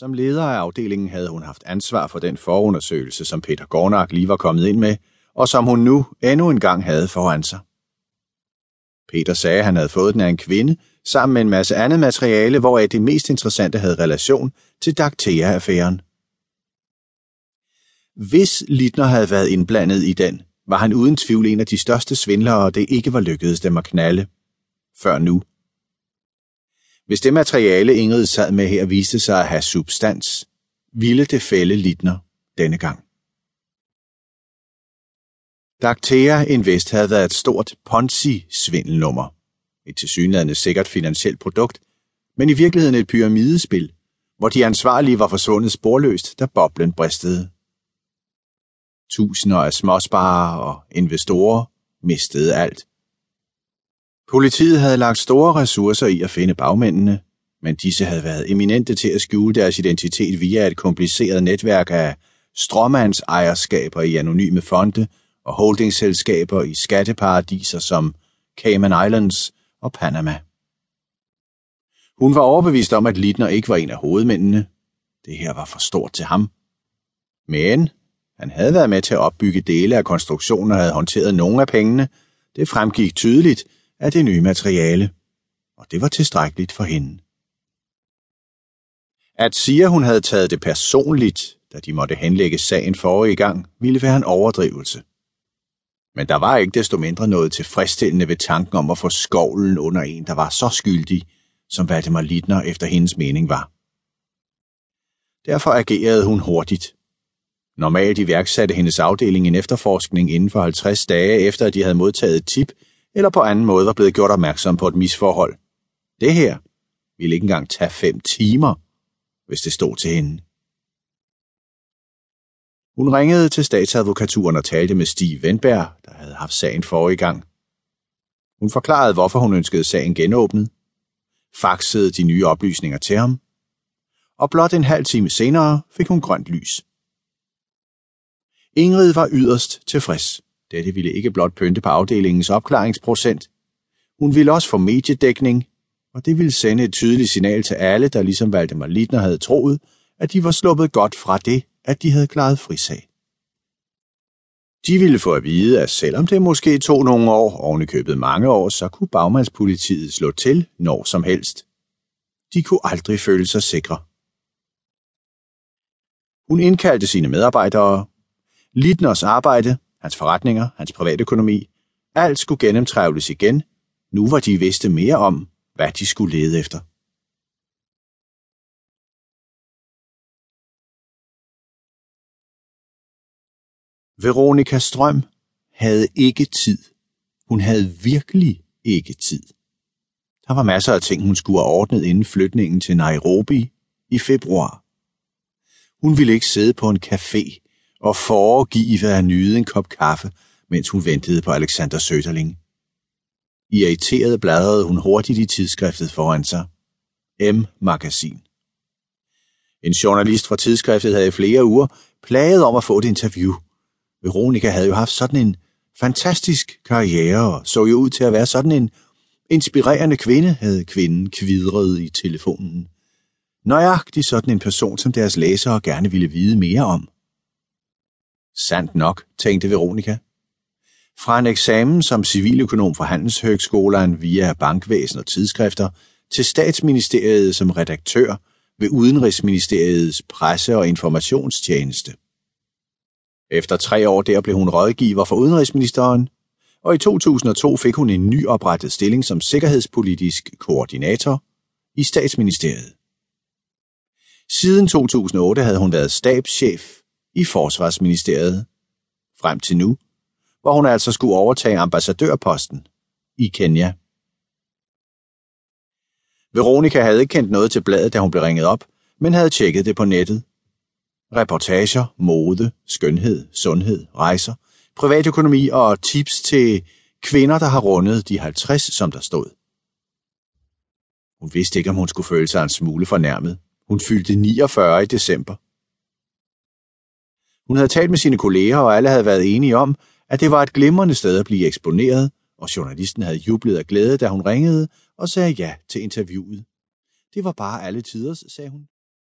Som leder af afdelingen havde hun haft ansvar for den forundersøgelse, som Peter Gornak lige var kommet ind med, og som hun nu endnu en gang havde foran sig. Peter sagde, at han havde fået den af en kvinde, sammen med en masse andet materiale, hvoraf det mest interessante havde relation til Daktea-affæren. Hvis Littner havde været indblandet i den, var han uden tvivl en af de største svindlere, og det ikke var lykkedes dem at knalde. Før nu. Hvis det materiale Ingrid sad med her viste sig at have substans, ville det fælde Littner denne gang. Dactea Invest havde været et stort Ponzi-svindelnummer. Et tilsyneladende sikkert finansielt produkt, men i virkeligheden et pyramidespil, hvor de ansvarlige var forsvundet sporløst, da boblen bristede. Tusinder af småsparere og investorer mistede alt. Politiet havde lagt store ressourcer i at finde bagmændene, men disse havde været eminente til at skjule deres identitet via et kompliceret netværk af stråmandsejerskaber i anonyme fonde og holdingselskaber i skatteparadiser som Cayman Islands og Panama. Hun var overbevist om, at Littner ikke var en af hovedmændene. Det her var for stort til ham. Men han havde været med til at opbygge dele af konstruktionen og havde håndteret nogle af pengene. Det fremgik tydeligt af det nye materiale, og det var tilstrækkeligt for hende. At sige, at hun havde taget det personligt, da de måtte henlægge sagen forrige gang, ville være en overdrivelse. Men der var ikke desto mindre noget tilfredsstillende ved tanken om at få skovlen under en, der var så skyldig, som Valdemar Littner efter hendes mening var. Derfor agerede hun hurtigt. Normalt iværksatte hendes afdeling en efterforskning inden for 50 dage efter, at de havde modtaget et tip, eller på anden måde var blevet gjort opmærksom på et misforhold. Det her ville ikke engang tage fem timer, hvis det stod til hende. Hun ringede til statsadvokaturen og talte med Stig Vendberg, der havde haft sagen forrige gang. Hun forklarede, hvorfor hun ønskede sagen genåbnet, faxede de nye oplysninger til ham, og blot en halv time senere fik hun grønt lys. Ingrid var yderst tilfreds. Dette ville ikke blot pynte på afdelingens opklaringsprocent. Hun ville også få mediedækning, og det ville sende et tydeligt signal til alle, der ligesom Valdemar Littner havde troet, at de var sluppet godt fra det, at de havde klaret frisag. De ville få at vide, at selvom det måske tog nogle år, oven købet mange år, så kunne bagmandspolitiet slå til når som helst. De kunne aldrig føle sig sikre. Hun indkaldte sine medarbejdere. Littners arbejde, hans forretninger, hans privatøkonomi, alt skulle gennemtrævles igen, nu hvor de vidste mere om, hvad de skulle lede efter. Veronika Strøm havde ikke tid. Hun havde virkelig ikke tid. Der var masser af ting, hun skulle have ordnet inden flytningen til Nairobi i februar. Hun ville ikke sidde på en café og foregive at nyde en kop kaffe, mens hun ventede på Alexander Søderling. Irriteret bladrede hun hurtigt i tidsskriftet foran sig. M-magasin. En journalist fra tidsskriftet havde i flere uger plaget om at få et interview – Veronika havde jo haft sådan en fantastisk karriere og så jo ud til at være sådan en inspirerende kvinde, havde kvinden kvidret i telefonen. Nøjagtig sådan en person, som deres læsere gerne ville vide mere om. Sandt nok, tænkte Veronika. Fra en eksamen som civiløkonom fra Handelshøgskolen via bankvæsen og tidsskrifter til statsministeriet som redaktør ved Udenrigsministeriets presse- og informationstjeneste. Efter tre år der blev hun rådgiver for udenrigsministeren, og i 2002 fik hun en nyoprettet stilling som sikkerhedspolitisk koordinator i statsministeriet. Siden 2008 havde hun været stabschef i Forsvarsministeriet, frem til nu, hvor hun altså skulle overtage ambassadørposten i Kenya. Veronika havde ikke kendt noget til bladet, da hun blev ringet op, men havde tjekket det på nettet reportager, mode, skønhed, sundhed, rejser, privatøkonomi og tips til kvinder, der har rundet de 50, som der stod. Hun vidste ikke, om hun skulle føle sig en smule fornærmet. Hun fyldte 49 i december. Hun havde talt med sine kolleger, og alle havde været enige om, at det var et glimrende sted at blive eksponeret, og journalisten havde jublet af glæde, da hun ringede og sagde ja til interviewet. Det var bare alle tiders, sagde hun.